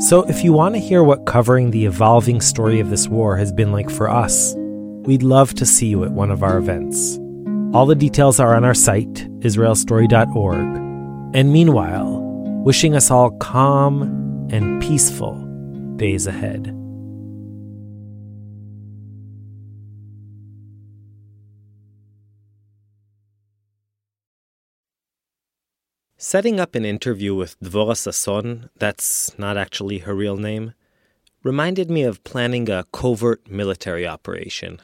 so, if you want to hear what covering the evolving story of this war has been like for us, we'd love to see you at one of our events. All the details are on our site, israelstory.org. And meanwhile, wishing us all calm and peaceful days ahead. Setting up an interview with Dvora Sasson, that's not actually her real name, reminded me of planning a covert military operation.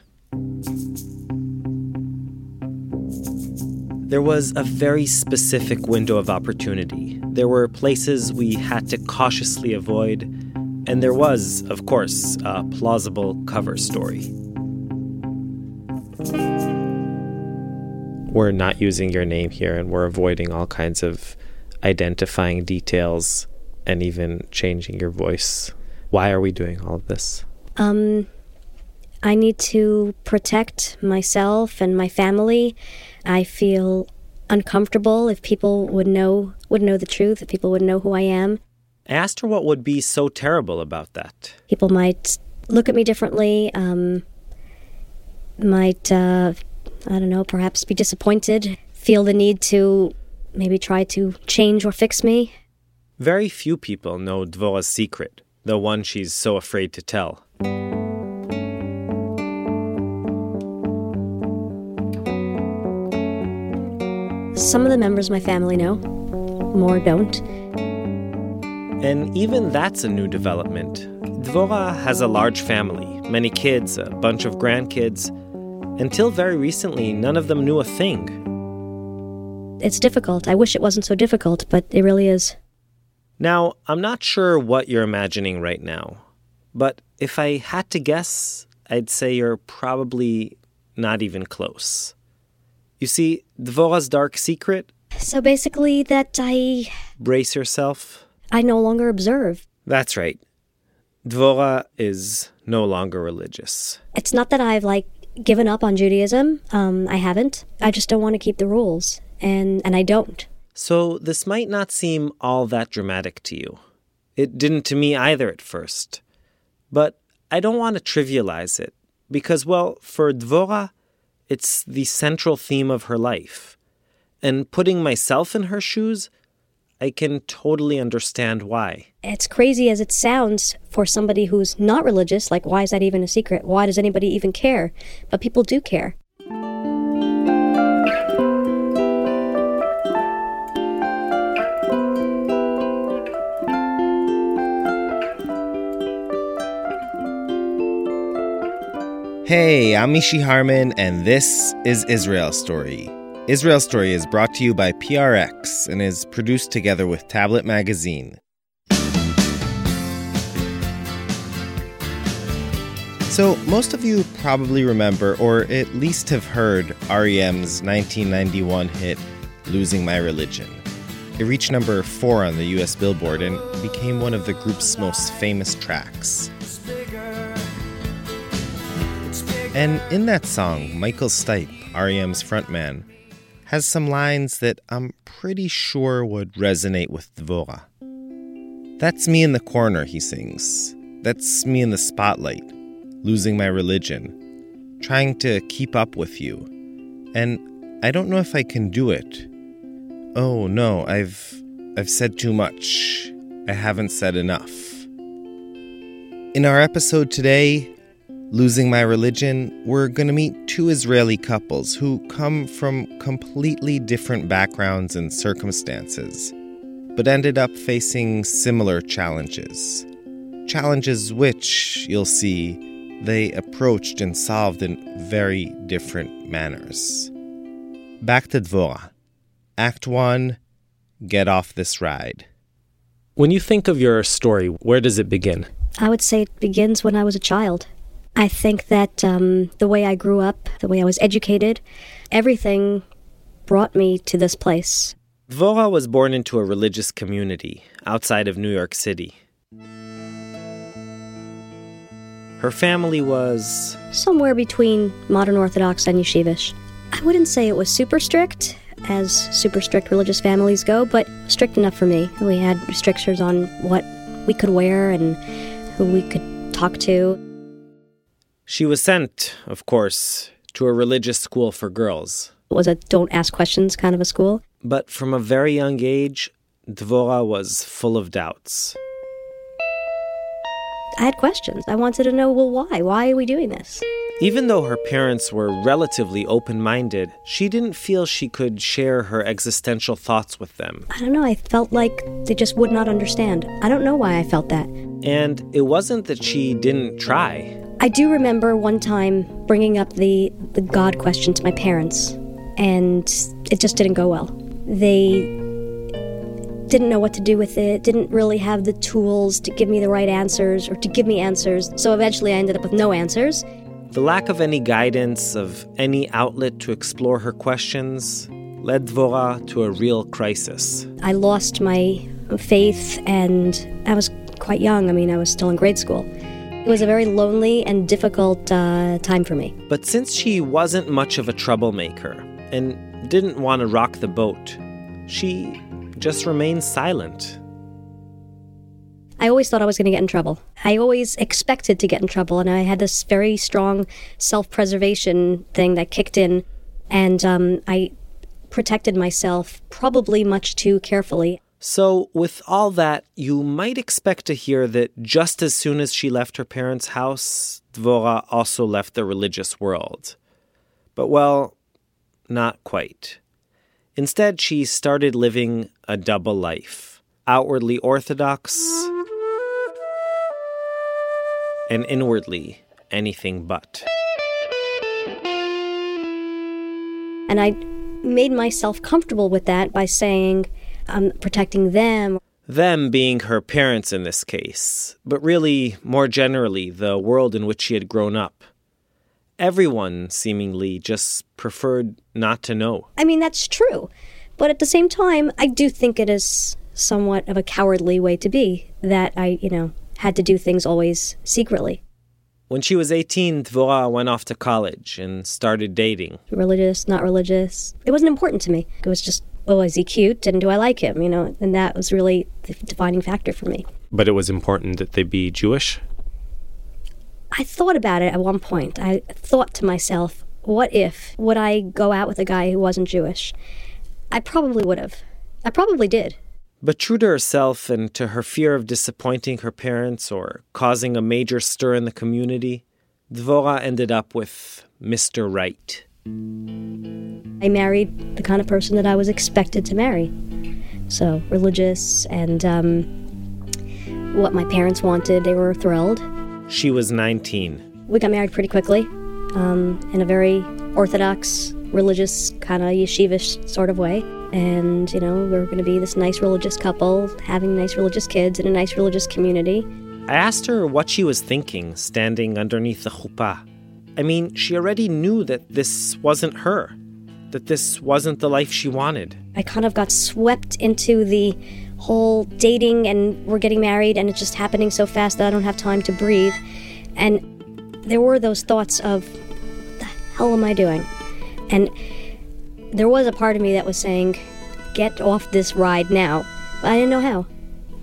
There was a very specific window of opportunity. There were places we had to cautiously avoid, and there was, of course, a plausible cover story. We're not using your name here and we're avoiding all kinds of identifying details and even changing your voice. Why are we doing all of this? Um, I need to protect myself and my family. I feel uncomfortable if people would know would know the truth, if people would know who I am. I asked her what would be so terrible about that. People might look at me differently, um, might uh, I don't know, perhaps be disappointed, feel the need to maybe try to change or fix me. Very few people know Dvora's secret, the one she's so afraid to tell. Some of the members of my family know, more don't. And even that's a new development. Dvora has a large family, many kids, a bunch of grandkids, until very recently, none of them knew a thing. It's difficult. I wish it wasn't so difficult, but it really is. Now, I'm not sure what you're imagining right now, but if I had to guess, I'd say you're probably not even close. You see, Dvora's dark secret? So basically, that I. Brace yourself. I no longer observe. That's right. Dvora is no longer religious. It's not that I've, like, given up on Judaism. Um, I haven't. I just don't want to keep the rules, and and I don't. So this might not seem all that dramatic to you. It didn't to me either at first. But I don't want to trivialize it because, well, for Dvora, it's the central theme of her life. And putting myself in her shoes, I can totally understand why. It's crazy as it sounds for somebody who's not religious. Like, why is that even a secret? Why does anybody even care? But people do care. Hey, I'm Mishy Harman, and this is Israel Story. Israel Story is brought to you by PRX and is produced together with Tablet Magazine. So, most of you probably remember, or at least have heard, REM's 1991 hit, Losing My Religion. It reached number four on the US Billboard and became one of the group's most famous tracks. And in that song, Michael Stipe, REM's frontman, has some lines that I'm pretty sure would resonate with Dvorah. That's me in the corner, he sings. That's me in the spotlight, losing my religion, trying to keep up with you. And I don't know if I can do it. Oh no, I've I've said too much. I haven't said enough. In our episode today, Losing My Religion, we're going to meet two Israeli couples who come from completely different backgrounds and circumstances, but ended up facing similar challenges. Challenges which, you'll see, they approached and solved in very different manners. Back to Dvorah. Act 1 Get off this ride. When you think of your story, where does it begin? I would say it begins when I was a child. I think that um, the way I grew up, the way I was educated, everything brought me to this place. Dvorah was born into a religious community outside of New York City. Her family was somewhere between modern Orthodox and yeshivish. I wouldn't say it was super strict, as super strict religious families go, but strict enough for me. We had restrictions on what we could wear and who we could talk to. She was sent, of course, to a religious school for girls. It was a don't ask questions kind of a school. But from a very young age, Dvorah was full of doubts. I had questions. I wanted to know, well, why? Why are we doing this? Even though her parents were relatively open minded, she didn't feel she could share her existential thoughts with them. I don't know. I felt like they just would not understand. I don't know why I felt that. And it wasn't that she didn't try. I do remember one time bringing up the, the God question to my parents, and it just didn't go well. They didn't know what to do with it, didn't really have the tools to give me the right answers or to give me answers. So eventually I ended up with no answers. The lack of any guidance, of any outlet to explore her questions, led Dvorah to a real crisis. I lost my faith, and I was quite young. I mean, I was still in grade school. It was a very lonely and difficult uh, time for me. But since she wasn't much of a troublemaker and didn't want to rock the boat, she just remained silent. I always thought I was going to get in trouble. I always expected to get in trouble, and I had this very strong self preservation thing that kicked in, and um, I protected myself probably much too carefully. So, with all that, you might expect to hear that just as soon as she left her parents' house, Dvorah also left the religious world. But, well, not quite. Instead, she started living a double life outwardly Orthodox and inwardly anything but. And I made myself comfortable with that by saying, um, protecting them. Them being her parents in this case, but really, more generally, the world in which she had grown up. Everyone seemingly just preferred not to know. I mean, that's true. But at the same time, I do think it is somewhat of a cowardly way to be that I, you know, had to do things always secretly. When she was 18, Dvorah went off to college and started dating. Religious, not religious. It wasn't important to me. It was just oh, is he cute and do I like him? You know, and that was really the defining factor for me. But it was important that they be Jewish? I thought about it at one point. I thought to myself, what if would I go out with a guy who wasn't Jewish? I probably would have. I probably did. But true to herself and to her fear of disappointing her parents or causing a major stir in the community, Dvora ended up with Mr. Right. I married the kind of person that I was expected to marry. So, religious and um, what my parents wanted, they were thrilled. She was 19. We got married pretty quickly um, in a very orthodox, religious, kind of yeshivish sort of way. And, you know, we were going to be this nice religious couple, having nice religious kids in a nice religious community. I asked her what she was thinking standing underneath the chuppah. I mean, she already knew that this wasn't her, that this wasn't the life she wanted. I kind of got swept into the whole dating and we're getting married and it's just happening so fast that I don't have time to breathe. And there were those thoughts of, what the hell am I doing? And there was a part of me that was saying, get off this ride now. But I didn't know how.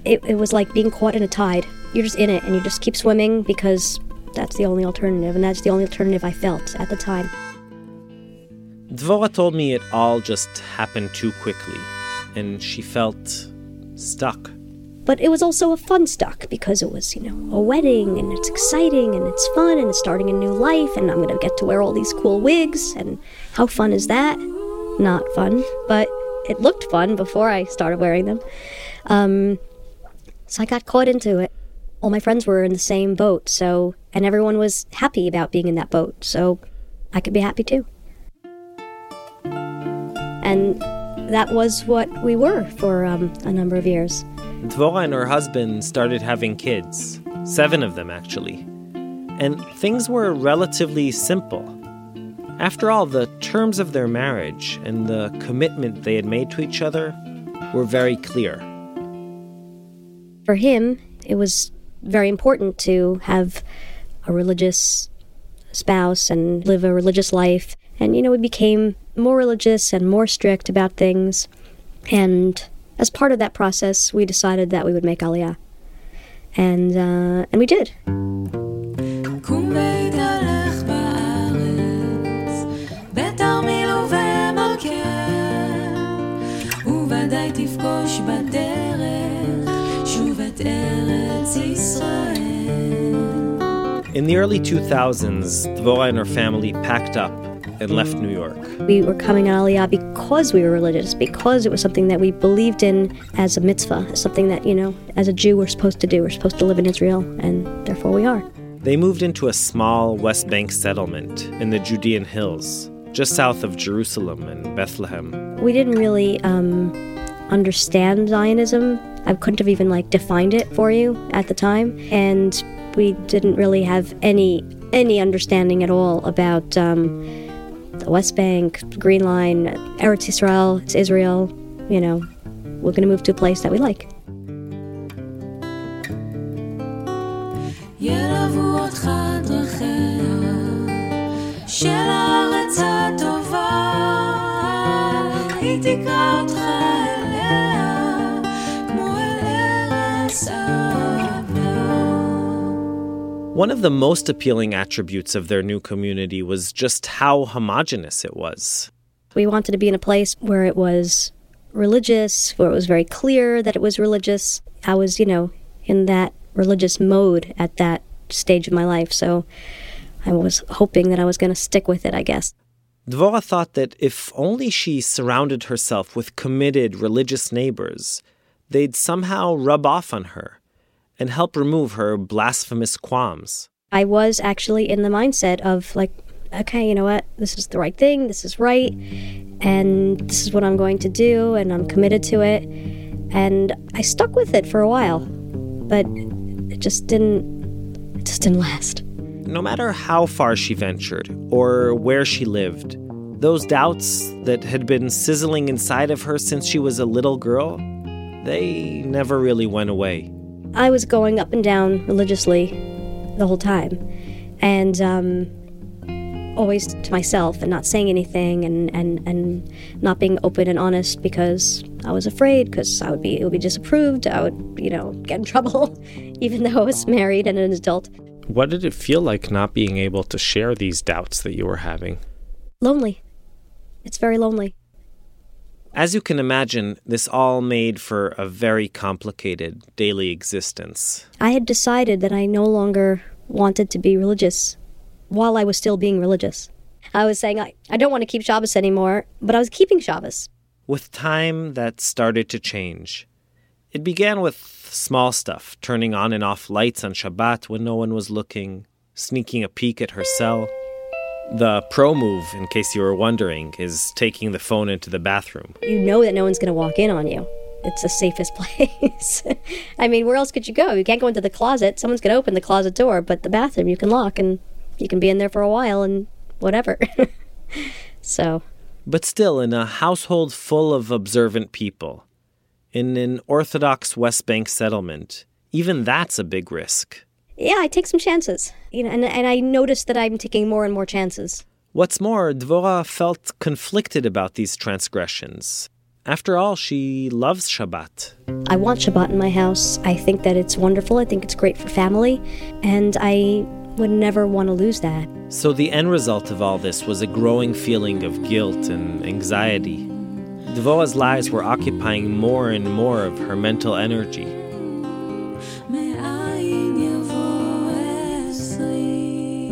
It, it was like being caught in a tide. You're just in it and you just keep swimming because that's the only alternative, and that's the only alternative I felt at the time. Dvora told me it all just happened too quickly, and she felt stuck. But it was also a fun stuck because it was, you know, a wedding and it's exciting and it's fun and it's starting a new life and I'm going to get to wear all these cool wigs and how fun is that? Not fun, but it looked fun before I started wearing them. Um, so I got caught into it. All my friends were in the same boat, so and everyone was happy about being in that boat, so I could be happy too. And that was what we were for um, a number of years. Dvora and her husband started having kids, seven of them actually. And things were relatively simple. After all, the terms of their marriage and the commitment they had made to each other were very clear. For him, it was very important to have a religious spouse and live a religious life. And, you know, we became more religious and more strict about things. And as part of that process, we decided that we would make Aliyah. And, uh, and we did. In the early 2000s, Dvora and her family packed up and left New York. We were coming on Aliyah because we were religious, because it was something that we believed in as a mitzvah, something that, you know, as a Jew we're supposed to do. We're supposed to live in Israel, and therefore we are. They moved into a small West Bank settlement in the Judean hills, just south of Jerusalem and Bethlehem. We didn't really um, understand Zionism. I couldn't have even like defined it for you at the time, and we didn't really have any any understanding at all about um, the West Bank, Green Line, Eretz Israel, it's Israel. You know, we're going to move to a place that we like. One of the most appealing attributes of their new community was just how homogenous it was. We wanted to be in a place where it was religious, where it was very clear that it was religious. I was, you know, in that religious mode at that stage of my life, so I was hoping that I was going to stick with it, I guess. Dvora thought that if only she surrounded herself with committed religious neighbors, they'd somehow rub off on her and help remove her blasphemous qualms. I was actually in the mindset of like, okay, you know what? This is the right thing. This is right. And this is what I'm going to do. And I'm committed to it. And I stuck with it for a while. But it just didn't, it just didn't last. No matter how far she ventured or where she lived, those doubts that had been sizzling inside of her since she was a little girl, they never really went away. I was going up and down religiously the whole time, and um, always to myself and not saying anything and, and, and not being open and honest because I was afraid because I would be it would be disapproved. I would you know get in trouble, even though I was married and an adult. What did it feel like not being able to share these doubts that you were having? Lonely. It's very lonely. As you can imagine, this all made for a very complicated daily existence. I had decided that I no longer wanted to be religious while I was still being religious. I was saying, I, I don't want to keep Shabbos anymore, but I was keeping Shabbos. With time, that started to change. It began with small stuff, turning on and off lights on Shabbat when no one was looking, sneaking a peek at her cell. The pro move, in case you were wondering, is taking the phone into the bathroom. You know that no one's going to walk in on you. It's the safest place. I mean, where else could you go? You can't go into the closet. Someone's going to open the closet door, but the bathroom you can lock and you can be in there for a while and whatever. so. But still, in a household full of observant people, in an Orthodox West Bank settlement, even that's a big risk yeah, I take some chances. You know, and, and I notice that I'm taking more and more chances. What's more, Dvora felt conflicted about these transgressions. After all, she loves Shabbat. I want Shabbat in my house. I think that it's wonderful. I think it's great for family. And I would never want to lose that. So, the end result of all this was a growing feeling of guilt and anxiety. Dvora's lies were occupying more and more of her mental energy.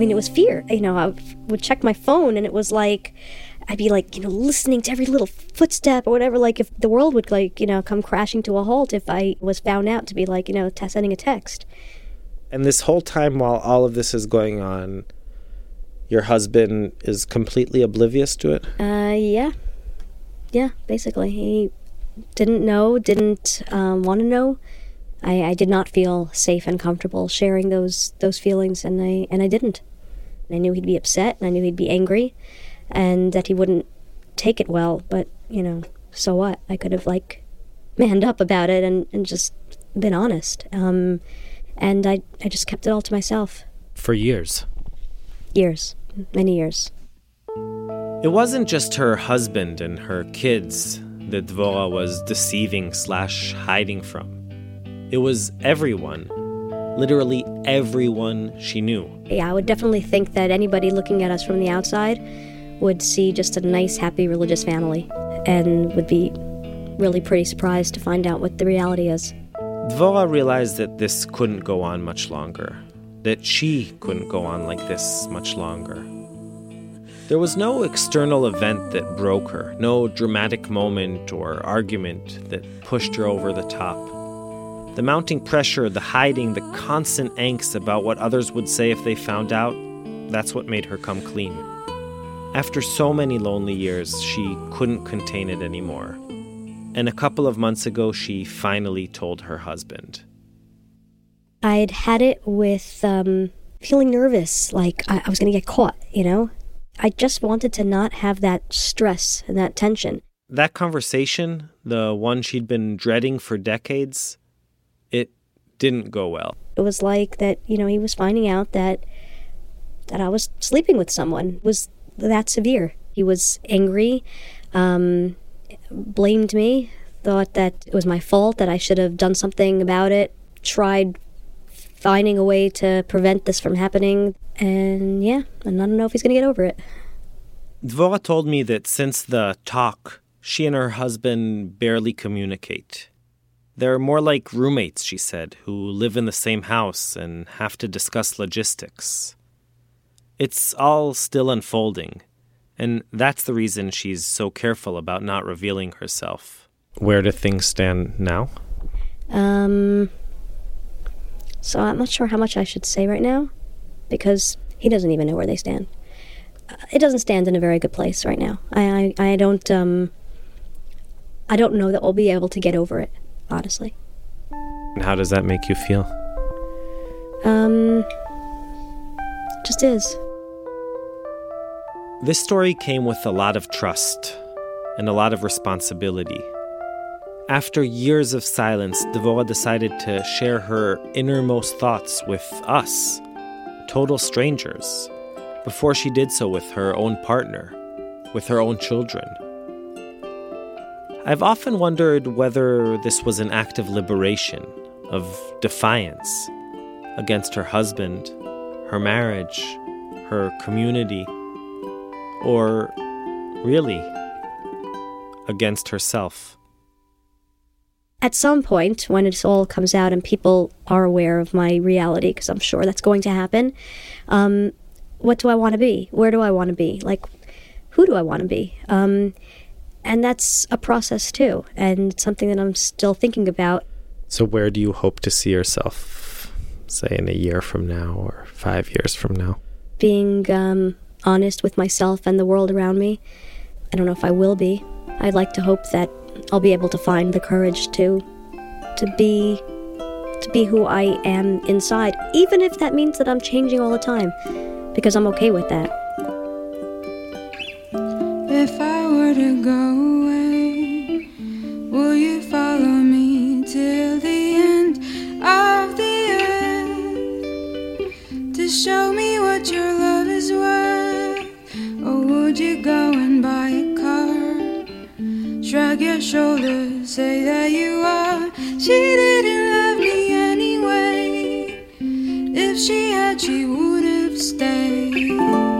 Mean, it was fear. You know, I would check my phone and it was like, I'd be like, you know, listening to every little footstep or whatever. Like, if the world would, like, you know, come crashing to a halt if I was found out to be, like, you know, t- sending a text. And this whole time while all of this is going on, your husband is completely oblivious to it? Uh, yeah. Yeah, basically. He didn't know, didn't um, want to know. I, I did not feel safe and comfortable sharing those those feelings, and I and I didn't. I knew he'd be upset, and I knew he'd be angry, and that he wouldn't take it well. But you know, so what? I could have like manned up about it and, and just been honest. Um, and I I just kept it all to myself. For years. Years, many years. It wasn't just her husband and her kids that Dvora was deceiving slash hiding from. It was everyone, literally everyone she knew. Yeah, I would definitely think that anybody looking at us from the outside would see just a nice, happy religious family and would be really pretty surprised to find out what the reality is. Dvora realized that this couldn't go on much longer, that she couldn't go on like this much longer. There was no external event that broke her, no dramatic moment or argument that pushed her over the top. The mounting pressure, the hiding, the constant angst about what others would say if they found out, that's what made her come clean. After so many lonely years, she couldn't contain it anymore. And a couple of months ago, she finally told her husband. I'd had it with um, feeling nervous, like I, I was going to get caught, you know? I just wanted to not have that stress and that tension. That conversation, the one she'd been dreading for decades, didn't go well. It was like that, you know, he was finding out that that I was sleeping with someone it was that severe. He was angry, um, blamed me, thought that it was my fault, that I should have done something about it, tried finding a way to prevent this from happening. And yeah, and I don't know if he's going to get over it. Dvora told me that since the talk, she and her husband barely communicate. They're more like roommates, she said, who live in the same house and have to discuss logistics. It's all still unfolding, and that's the reason she's so careful about not revealing herself. Where do things stand now? Um. So I'm not sure how much I should say right now, because he doesn't even know where they stand. Uh, it doesn't stand in a very good place right now. I I, I don't um. I don't know that we'll be able to get over it honestly. And how does that make you feel? Um, just is. This story came with a lot of trust and a lot of responsibility. After years of silence, Devora decided to share her innermost thoughts with us, total strangers, before she did so with her own partner, with her own children. I've often wondered whether this was an act of liberation, of defiance against her husband, her marriage, her community, or really against herself. At some point, when it all comes out and people are aware of my reality, because I'm sure that's going to happen, um, what do I want to be? Where do I want to be? Like, who do I want to be? Um, and that's a process too, and something that I'm still thinking about. So, where do you hope to see yourself, say, in a year from now or five years from now? Being um, honest with myself and the world around me. I don't know if I will be. I'd like to hope that I'll be able to find the courage to to be to be who I am inside, even if that means that I'm changing all the time, because I'm okay with that. If I were to go away, will you follow me till the end of the earth to show me what your love is worth? Or would you go and buy a car? Shrug your shoulders, say that you are. She didn't love me anyway. If she had, she would have stayed.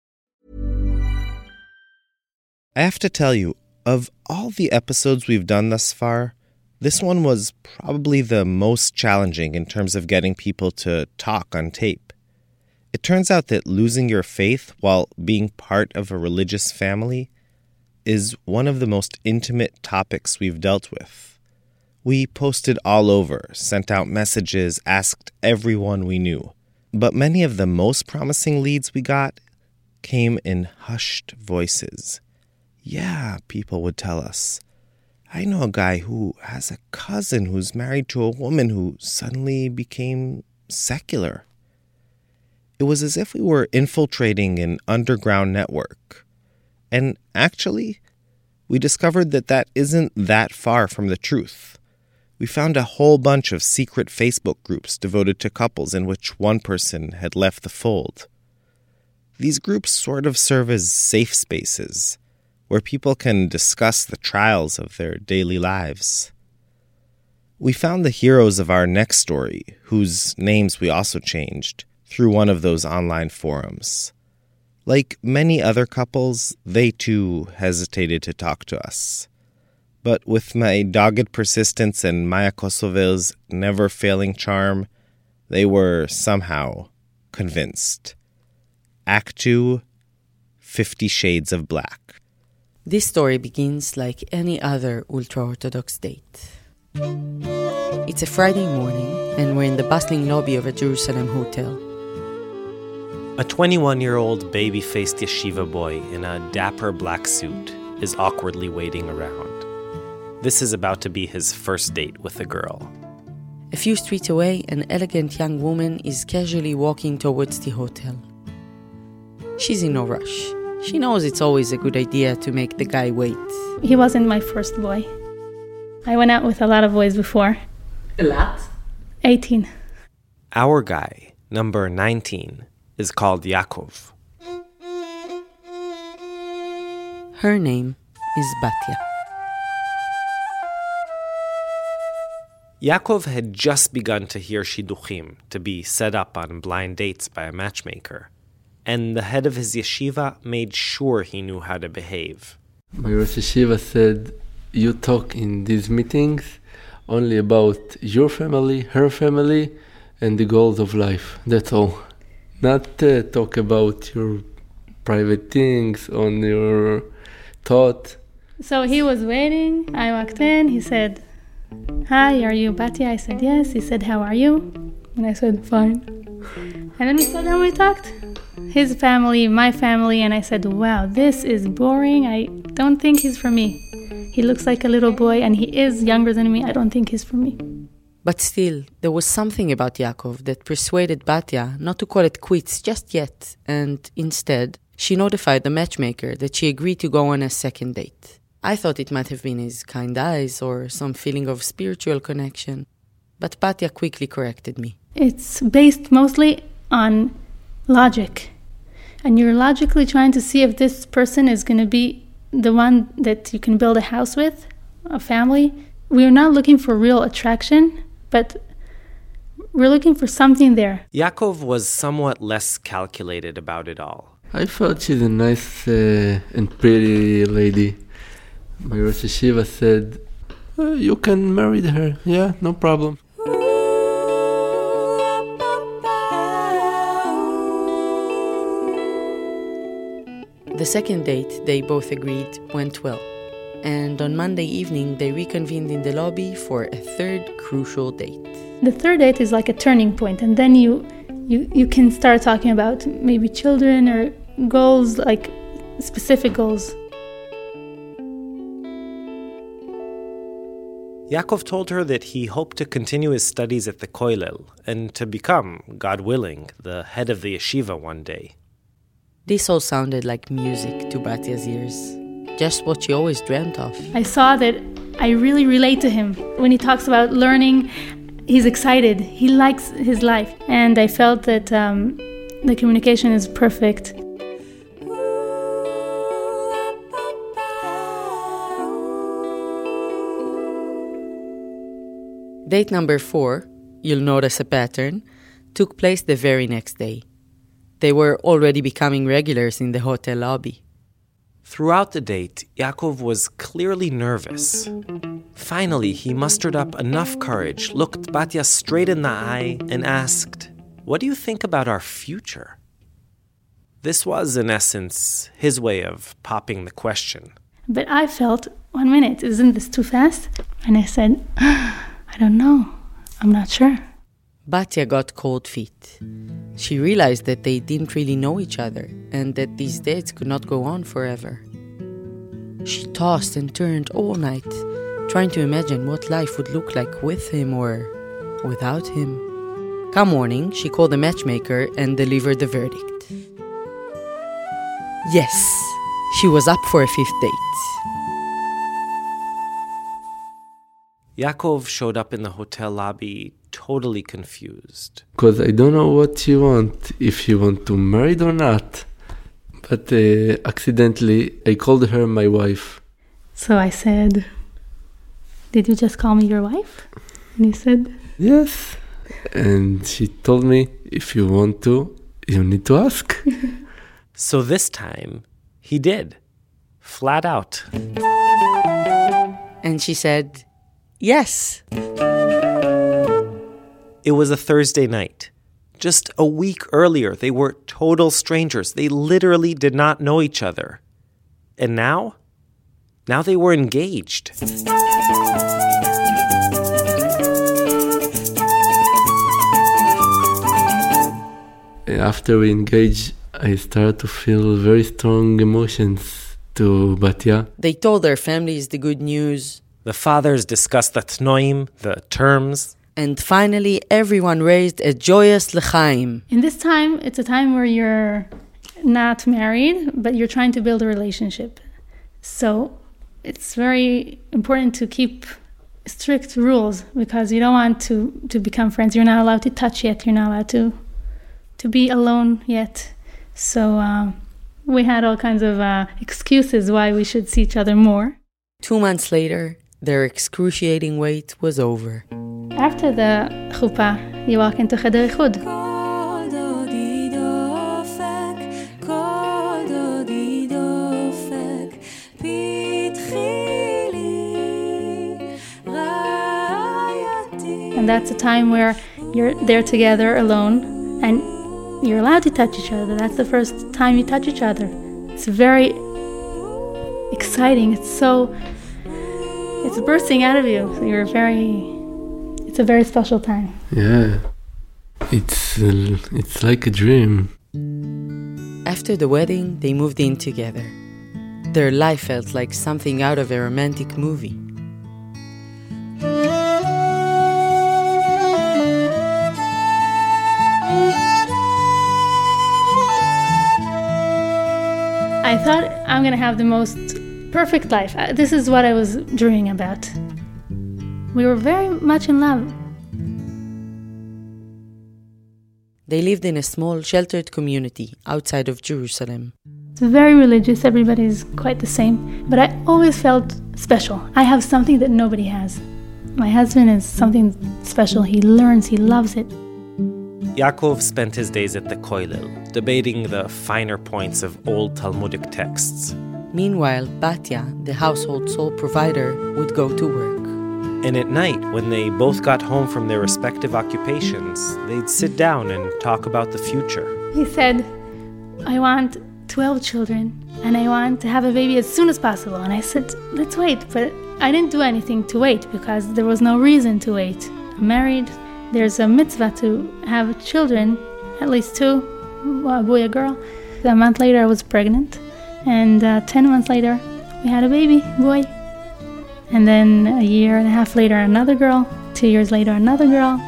I have to tell you, of all the episodes we've done thus far, this one was probably the most challenging in terms of getting people to talk on tape. It turns out that losing your faith while being part of a religious family is one of the most intimate topics we've dealt with. We posted all over, sent out messages, asked everyone we knew. But many of the most promising leads we got came in hushed voices. Yeah, people would tell us. I know a guy who has a cousin who's married to a woman who suddenly became secular. It was as if we were infiltrating an underground network. And actually, we discovered that that isn't that far from the truth. We found a whole bunch of secret Facebook groups devoted to couples in which one person had left the fold. These groups sort of serve as safe spaces where people can discuss the trials of their daily lives. We found the heroes of our next story, whose names we also changed, through one of those online forums. Like many other couples, they too hesitated to talk to us. But with my dogged persistence and Maya Kosovel's never failing charm, they were somehow convinced. Act 2 Fifty Shades of Black. This story begins like any other ultra Orthodox date. It's a Friday morning, and we're in the bustling lobby of a Jerusalem hotel. A 21 year old baby faced yeshiva boy in a dapper black suit is awkwardly waiting around. This is about to be his first date with a girl. A few streets away, an elegant young woman is casually walking towards the hotel. She's in no rush. She knows it's always a good idea to make the guy wait. He wasn't my first boy. I went out with a lot of boys before. A lot? 18. Our guy, number 19, is called Yaakov. Her name is Batya. Yaakov had just begun to hear shidduchim, to be set up on blind dates by a matchmaker, and the head of his yeshiva made sure he knew how to behave. My Rosh Yeshiva said, You talk in these meetings only about your family, her family, and the goals of life. That's all. Not uh, talk about your private things on your thought. So he was waiting. I walked in. He said, Hi, are you Batya? I said, Yes. He said, How are you? And I said, Fine. And then we sat down, and we talked. His family, my family, and I said, Wow, this is boring. I don't think he's for me. He looks like a little boy and he is younger than me. I don't think he's for me. But still, there was something about Yaakov that persuaded Batya not to call it quits just yet, and instead, she notified the matchmaker that she agreed to go on a second date. I thought it might have been his kind eyes or some feeling of spiritual connection, but Batya quickly corrected me. It's based mostly on logic. And you're logically trying to see if this person is going to be the one that you can build a house with, a family. We are not looking for real attraction, but we're looking for something there. Yaakov was somewhat less calculated about it all. I thought she's a nice uh, and pretty lady. My Rosh Yeshiva said, "Uh, You can marry her. Yeah, no problem. The second date, they both agreed, went well. And on Monday evening, they reconvened in the lobby for a third crucial date. The third date is like a turning point, and then you, you, you can start talking about maybe children or goals, like specific goals. Yaakov told her that he hoped to continue his studies at the Koilel and to become, God willing, the head of the yeshiva one day. This all sounded like music to Batya's ears, just what she always dreamt of. I saw that I really relate to him. When he talks about learning, he's excited. He likes his life. And I felt that um, the communication is perfect. Date number four, you'll notice a pattern, took place the very next day. They were already becoming regulars in the hotel lobby. Throughout the date, Yaakov was clearly nervous. Finally, he mustered up enough courage, looked Batya straight in the eye, and asked, What do you think about our future? This was, in essence, his way of popping the question. But I felt, one minute, isn't this too fast? And I said, I don't know. I'm not sure. Batya got cold feet. She realized that they didn't really know each other and that these dates could not go on forever. She tossed and turned all night, trying to imagine what life would look like with him or without him. Come morning, she called the matchmaker and delivered the verdict. Yes, she was up for a fifth date. Yaakov showed up in the hotel lobby totally confused. Because I don't know what you want, if you want to marry or not. But uh, accidentally, I called her my wife. So I said, Did you just call me your wife? And he said, Yes. And she told me, if you want to, you need to ask. So this time, he did. Flat out. And she said, Yes. It was a Thursday night. Just a week earlier, they were total strangers. They literally did not know each other. And now? Now they were engaged. After we engaged, I started to feel very strong emotions to Batya. They told their families the good news, The fathers discussed the tnoim, the terms. And finally everyone raised a joyous lechaim. In this time, it's a time where you're not married, but you're trying to build a relationship. So it's very important to keep strict rules because you don't want to, to become friends. You're not allowed to touch yet. You're not allowed to to be alone yet. So um, we had all kinds of uh, excuses why we should see each other more. Two months later, their excruciating wait was over. After the chuppah, you walk into cheder and that's a time where you're there together alone and you're allowed to touch each other. That's the first time you touch each other. It's very exciting. It's so it's bursting out of you. So you're very, it's a very special time. Yeah. It's uh, it's like a dream. After the wedding, they moved in together. Their life felt like something out of a romantic movie. I thought I'm gonna have the most perfect life. Uh, This is what I was dreaming about. We were very much in love. They lived in a small, sheltered community outside of Jerusalem. It's very religious, everybody's quite the same, but I always felt special. I have something that nobody has. My husband is something special. He learns, he loves it. Yaakov spent his days at the Koilel, debating the finer points of old Talmudic texts. Meanwhile, Batya, the household sole provider, would go to work. And at night, when they both got home from their respective occupations, they'd sit down and talk about the future. He said, I want 12 children and I want to have a baby as soon as possible. And I said, let's wait. But I didn't do anything to wait because there was no reason to wait. I'm married. There's a mitzvah to have children, at least two, a boy, a girl. A month later, I was pregnant. And uh, 10 months later, we had a baby, boy. And then a year and a half later, another girl. Two years later, another girl.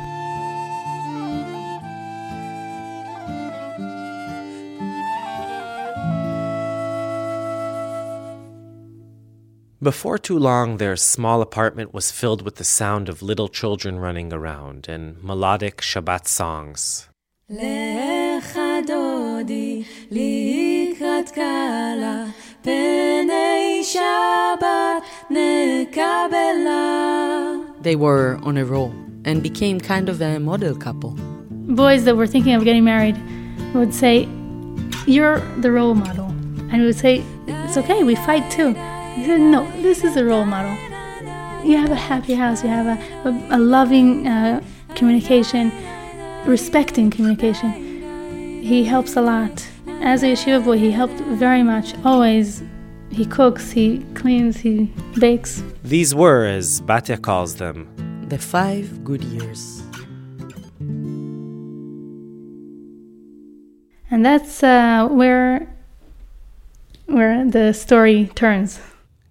Before too long, their small apartment was filled with the sound of little children running around and melodic Shabbat songs. לך דודי לקראת כלה, פני שבת נקבלה. They were on a roll and became kind of a model couple. boys that were thinking of getting married would say, You're the role model. And we would say, It's okay, we fight too. He said, No, this is a role model. You have a happy house, you have a, a, a loving uh, communication, respecting communication. He helps a lot. As a yeshiva boy, he helped very much, always. He cooks, he cleans, he bakes. These were, as Batya calls them, The five good years. And that's uh, where where the story turns.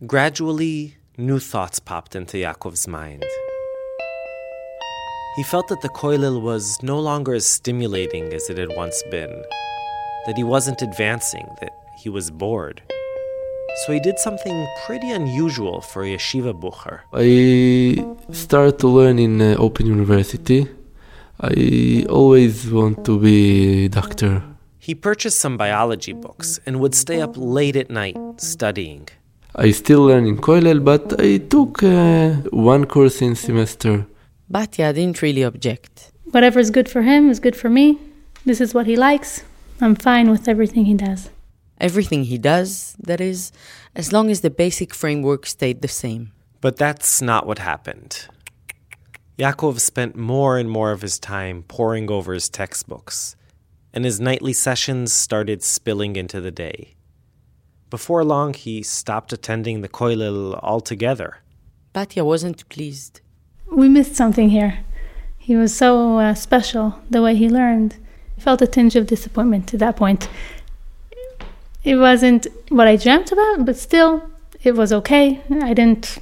Gradually, new thoughts popped into Yaakov's mind. He felt that the koilel was no longer as stimulating as it had once been, that he wasn't advancing, that he was bored. So he did something pretty unusual for a yeshiva bucher. I started to learn in uh, Open University. I always want to be doctor. He purchased some biology books and would stay up late at night studying. I still learn in Koilel, but I took uh, one course in semester. Batya didn't really object. Whatever is good for him is good for me. This is what he likes. I'm fine with everything he does. Everything he does, that is, as long as the basic framework stayed the same. But that's not what happened. Yaakov spent more and more of his time poring over his textbooks, and his nightly sessions started spilling into the day. Before long, he stopped attending the koilel altogether. Batya wasn't pleased. We missed something here. He was so uh, special the way he learned. I felt a tinge of disappointment at that point. It wasn't what I dreamt about, but still, it was okay. I didn't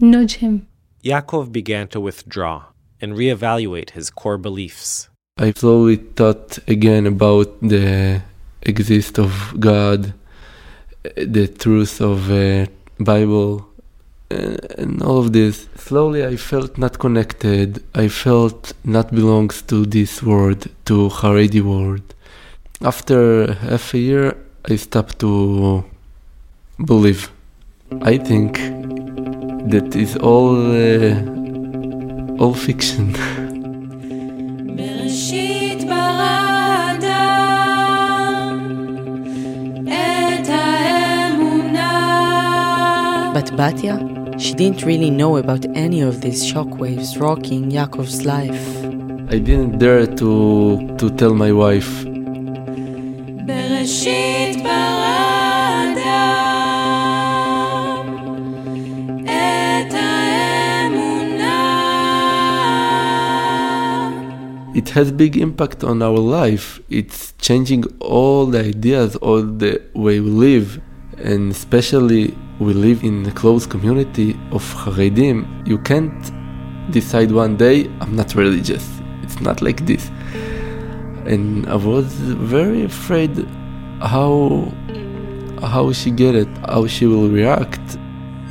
nudge him. Yaakov began to withdraw and reevaluate his core beliefs. I slowly thought again about the exist of God, the truth of uh, Bible, and, and all of this. Slowly, I felt not connected. I felt not belongs to this world, to Haredi world. After half a year, I stopped to believe. I think that is all uh, all fiction. בראשית ברא She didn't really know about any of these shockwaves rocking Yaakov's life. I didn't dare to, to tell my wife. it has big impact on our life it's changing all the ideas all the way we live and especially we live in a close community of Haredim. You can't decide one day I'm not religious. It's not like this. And I was very afraid how how she get it, how she will react.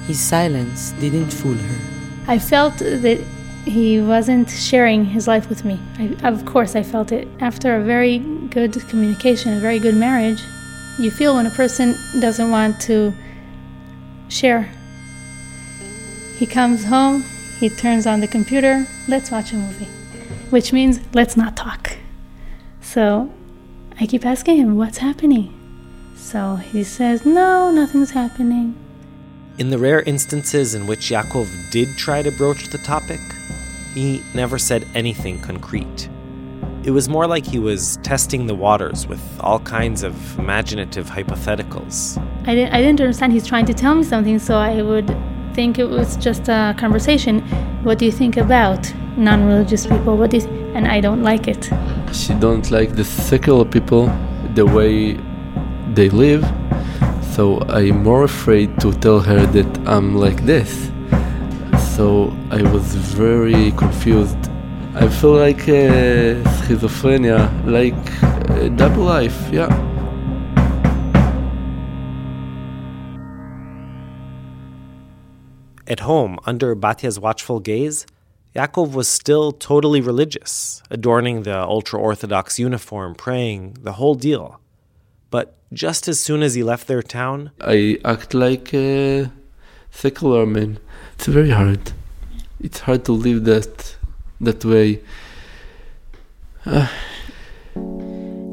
His silence didn't fool her. I felt that he wasn't sharing his life with me. I, of course, I felt it. After a very good communication, a very good marriage, you feel when a person doesn't want to share. He comes home, he turns on the computer, let's watch a movie, which means let's not talk. So I keep asking him, what's happening? So he says, no, nothing's happening. In the rare instances in which Yaakov did try to broach the topic, he never said anything concrete. It was more like he was testing the waters with all kinds of imaginative hypotheticals. I didn't, I didn't understand he's trying to tell me something, so I would think it was just a conversation. What do you think about non-religious people? What do you th-? and I don't like it. She don't like the secular people, the way they live. So I'm more afraid to tell her that I'm like this. So I was very confused. I feel like uh, schizophrenia, like uh, double life, yeah. At home, under Batya's watchful gaze, Yaakov was still totally religious, adorning the ultra Orthodox uniform, praying, the whole deal. But just as soon as he left their town, I act like a secular man. It's very hard. It's hard to live that that way. Uh,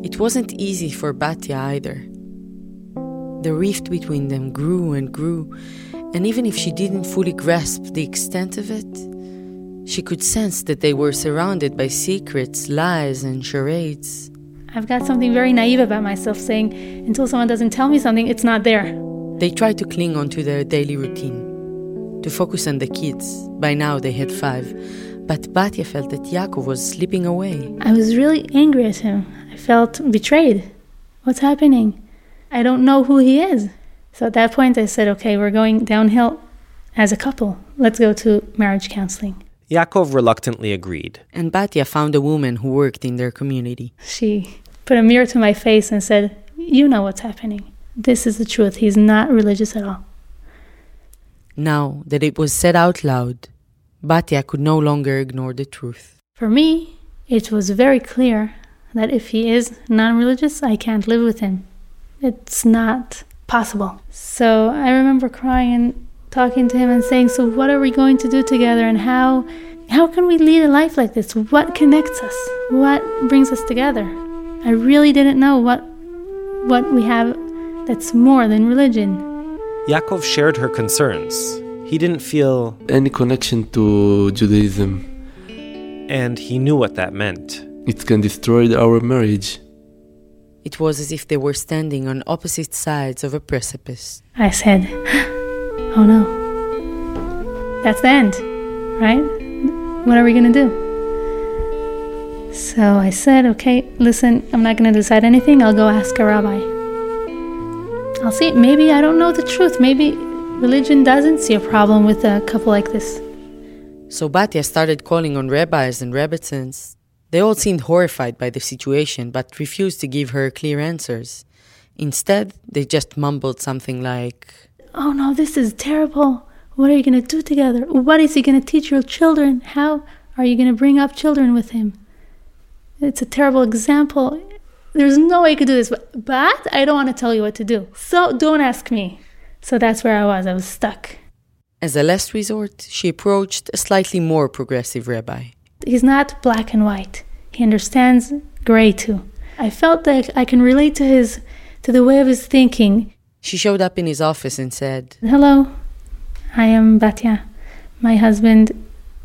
It wasn't easy for Batya either. The rift between them grew and grew, and even if she didn't fully grasp the extent of it, she could sense that they were surrounded by secrets, lies, and charades. I've got something very naive about myself saying, until someone doesn't tell me something, it's not there. They tried to cling onto their daily routine, to focus on the kids. By now they had five, but Batya felt that Yaakov was slipping away. I was really angry at him. I felt betrayed. What's happening? I don't know who he is. So at that point, I said, okay, we're going downhill as a couple. Let's go to marriage counseling. Yaakov reluctantly agreed. And Batya found a woman who worked in their community. She put a mirror to my face and said, You know what's happening. This is the truth. He's not religious at all. Now that it was said out loud, Batya could no longer ignore the truth. For me, it was very clear that if he is non religious, I can't live with him. It's not possible. So I remember crying and talking to him and saying, So what are we going to do together and how how can we lead a life like this? What connects us? What brings us together? I really didn't know what what we have that's more than religion. Yaakov shared her concerns. He didn't feel any connection to Judaism. And he knew what that meant. It can destroy our marriage. It was as if they were standing on opposite sides of a precipice. I said, Oh no. That's the end, right? What are we going to do? So I said, Okay, listen, I'm not going to decide anything. I'll go ask a rabbi. I'll see. Maybe I don't know the truth. Maybe religion doesn't see a problem with a couple like this. So Batya started calling on rabbis and rebbitzins. They all seemed horrified by the situation, but refused to give her clear answers. Instead, they just mumbled something like, Oh no, this is terrible. What are you going to do together? What is he going to teach your children? How are you going to bring up children with him? It's a terrible example. There's no way you could do this, but, but I don't want to tell you what to do. So don't ask me. So that's where I was. I was stuck. As a last resort, she approached a slightly more progressive rabbi. He's not black and white. He understands gray too. I felt that I can relate to his to the way of his thinking. She showed up in his office and said, Hello, I am Batya. My husband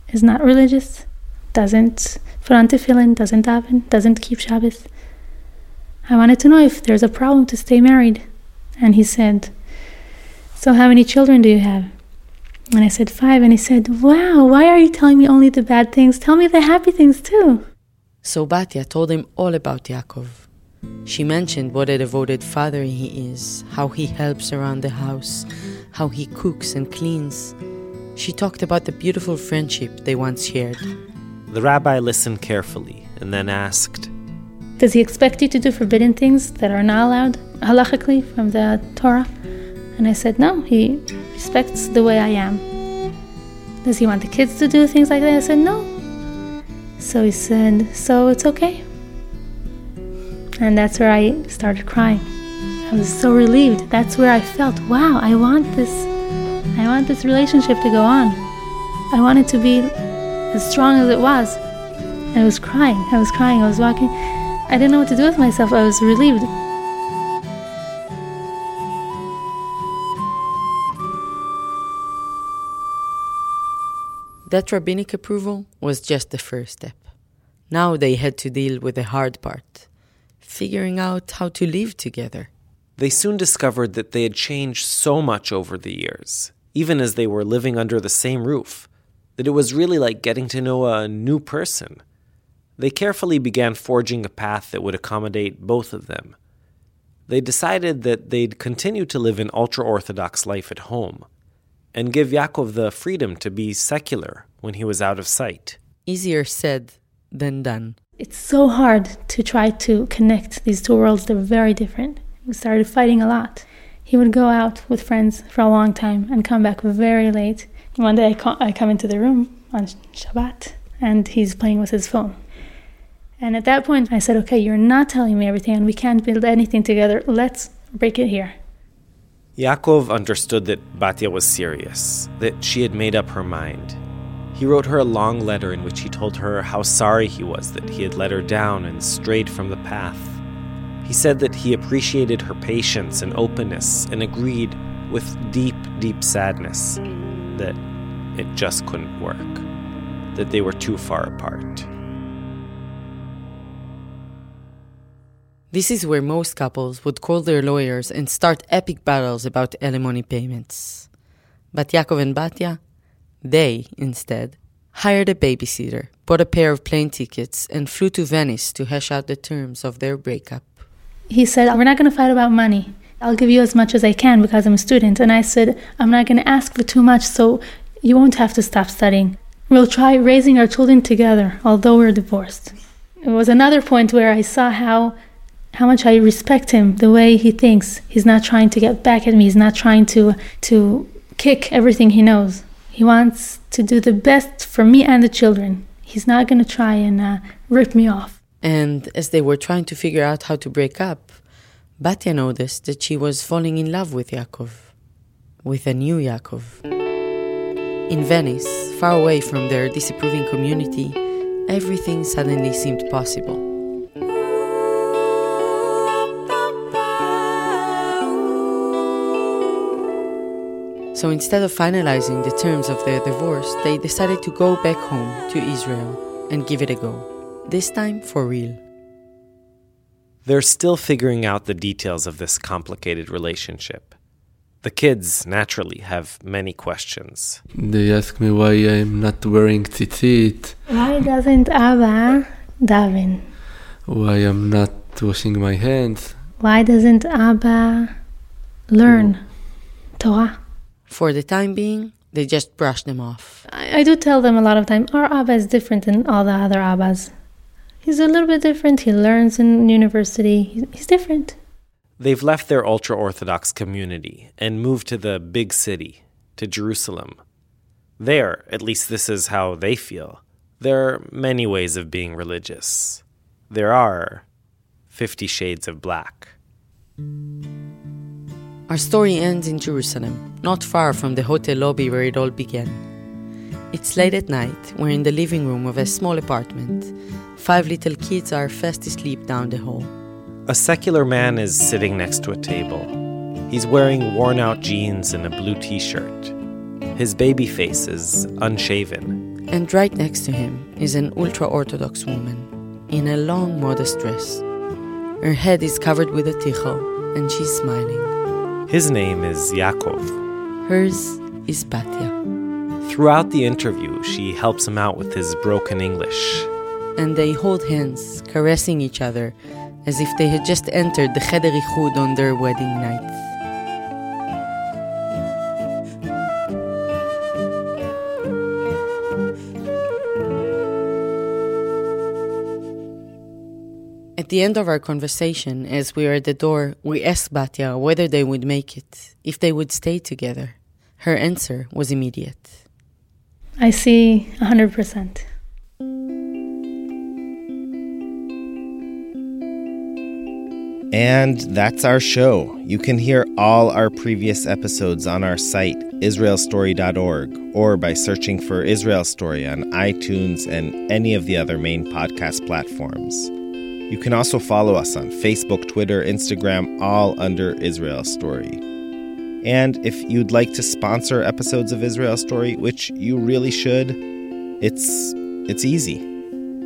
is not religious, doesn't on tefillin, doesn't daven, doesn't keep Shabbos. I wanted to know if there's a problem to stay married. And he said, So how many children do you have? And I said, Five. And he said, Wow, why are you telling me only the bad things? Tell me the happy things too. So Batya told him all about Yaakov. She mentioned what a devoted father he is, how he helps around the house, how he cooks and cleans. She talked about the beautiful friendship they once shared. The rabbi listened carefully and then asked, Does he expect you to do forbidden things that are not allowed halachically from the Torah? And I said, No, he respects the way I am. Does he want the kids to do things like that? I said, No. So he said, So it's okay. And that's where I started crying. I was so relieved. That's where I felt, wow, I want this I want this relationship to go on. I want it to be as strong as it was. I was crying. I was crying. I was walking. I didn't know what to do with myself. I was relieved. That rabbinic approval was just the first step. Now they had to deal with the hard part figuring out how to live together. They soon discovered that they had changed so much over the years, even as they were living under the same roof, that it was really like getting to know a new person. They carefully began forging a path that would accommodate both of them. They decided that they'd continue to live an ultra Orthodox life at home and give Yaakov the freedom to be secular when he was out of sight. Easier said than done. It's so hard to try to connect these two worlds. They're very different. We started fighting a lot. He would go out with friends for a long time and come back very late. One day I, co- I come into the room on Shabbat and he's playing with his phone. And at that point, I said, Okay, you're not telling me everything and we can't build anything together. Let's break it here. Yaakov understood that Batya was serious, that she had made up her mind. He wrote her a long letter in which he told her how sorry he was that he had let her down and strayed from the path. He said that he appreciated her patience and openness and agreed with deep, deep sadness that it just couldn't work, that they were too far apart. This is where most couples would call their lawyers and start epic battles about alimony payments. But Yaakov and Batya, they, instead, hired a babysitter, bought a pair of plane tickets, and flew to Venice to hash out the terms of their breakup. He said, We're not going to fight about money. I'll give you as much as I can because I'm a student. And I said, I'm not going to ask for too much, so you won't have to stop studying. We'll try raising our children together, although we're divorced. It was another point where I saw how how much I respect him, the way he thinks. He's not trying to get back at me. He's not trying to to kick everything he knows. He wants to do the best for me and the children. He's not going to try and uh, rip me off. And as they were trying to figure out how to break up, Batya noticed that she was falling in love with Yaakov, with a new Yaakov. In Venice, far away from their disapproving community, everything suddenly seemed possible. So instead of finalizing the terms of their divorce, they decided to go back home to Israel and give it a go. This time for real. They're still figuring out the details of this complicated relationship. The kids, naturally, have many questions. They ask me why I'm not wearing tzitzit, Why doesn't Abba daven? why I'm not washing my hands. Why doesn't Abba learn Torah? For the time being, they just brush them off. I, I do tell them a lot of time our Abba is different than all the other Abbas. He's a little bit different. He learns in university. He's, he's different. They've left their ultra Orthodox community and moved to the big city. to Jerusalem. There, at least this is how they feel, there are many ways of being religious. There are Fifty Shades of Black. Our story ends in Jerusalem, not far from the hotel lobby where it all began. It's late at night, we're in the living room of a small apartment. Five little kids are fast asleep down the hall. A secular man is sitting next to a table. He's wearing worn out jeans and a blue t shirt. His baby face is unshaven. And right next to him is an ultra Orthodox woman in a long, modest dress. Her head is covered with a tichel, and she's smiling. His name is Yaakov. Hers is Batya. Throughout the interview, she helps him out with his broken English. And they hold hands, caressing each other as if they had just entered the Cheder Ichud on their wedding night. At the end of our conversation, as we were at the door, we asked Batya whether they would make it, if they would stay together. Her answer was immediate. I see 100%. And that's our show. You can hear all our previous episodes on our site, israelstory.org, or by searching for Israel Story on iTunes and any of the other main podcast platforms. You can also follow us on Facebook, Twitter, Instagram, all under Israel Story. And if you'd like to sponsor episodes of Israel Story, which you really should, it's it's easy.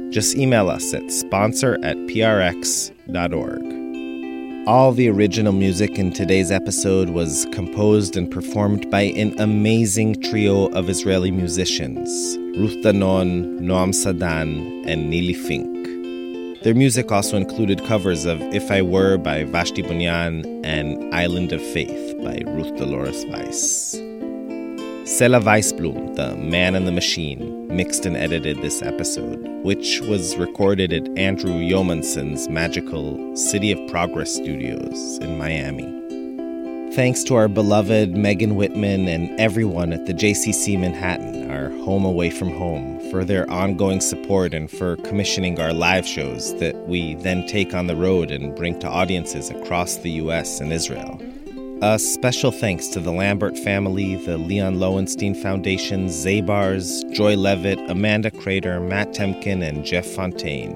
Just email us at sponsor at prx.org. All the original music in today's episode was composed and performed by an amazing trio of Israeli musicians Ruth Danon, Noam Sadan, and Nili Fink. Their music also included covers of If I Were by Vashti Bunyan and Island of Faith by Ruth Dolores Weiss. Sela Weisblum, the man in the machine, mixed and edited this episode, which was recorded at Andrew Yeomanson's magical City of Progress Studios in Miami. Thanks to our beloved Megan Whitman and everyone at the JCC Manhattan, our home away from home, for their ongoing support and for commissioning our live shows that we then take on the road and bring to audiences across the US and Israel. A special thanks to the Lambert family, the Leon Lowenstein Foundation, Zabars, Joy Levitt, Amanda Crater, Matt Temkin, and Jeff Fontaine.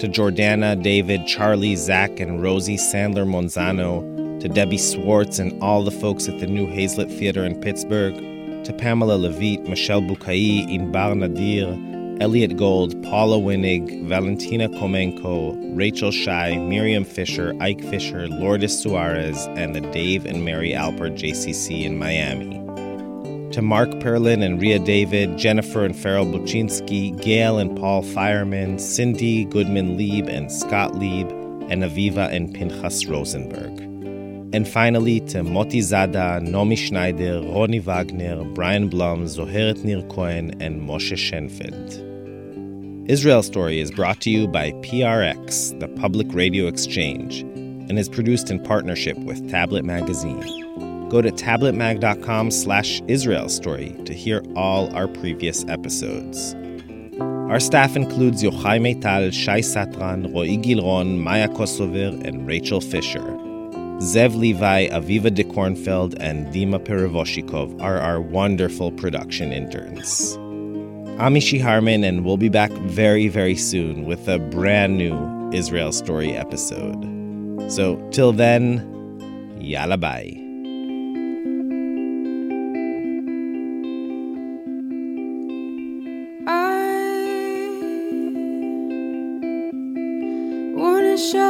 To Jordana, David, Charlie, Zach, and Rosie Sandler Monzano. To Debbie Swartz and all the folks at the New Hazlett Theater in Pittsburgh. To Pamela Levitt, Michelle Bukai, Inbar Nadir, Elliot Gold, Paula Winnig, Valentina Komenko, Rachel Shai, Miriam Fisher, Ike Fisher, Lourdes Suarez, and the Dave and Mary Alpert JCC in Miami. To Mark Perlin and Ria David, Jennifer and Farrell Buczynski, Gail and Paul Fireman, Cindy Goodman Lieb and Scott Lieb, and Aviva and Pinchas Rosenberg. And finally to Moti Zada, Nomi Schneider, Ronnie Wagner, Brian Blum, Zoheret Nir Cohen, and Moshe Shenfeld. Israel Story is brought to you by PRX, the Public Radio Exchange, and is produced in partnership with Tablet Magazine. Go to tabletmag.com slash Israel Story to hear all our previous episodes. Our staff includes Yochai Maital, Shai Satran, Roy Gilron, Maya Kosover, and Rachel Fisher. Zev Levi, Aviva de Kornfeld, and Dima Perevoshikov are our wonderful production interns. I'm Mishy Harman, and we'll be back very, very soon with a brand new Israel Story episode. So, till then, yalla bye. I wanna show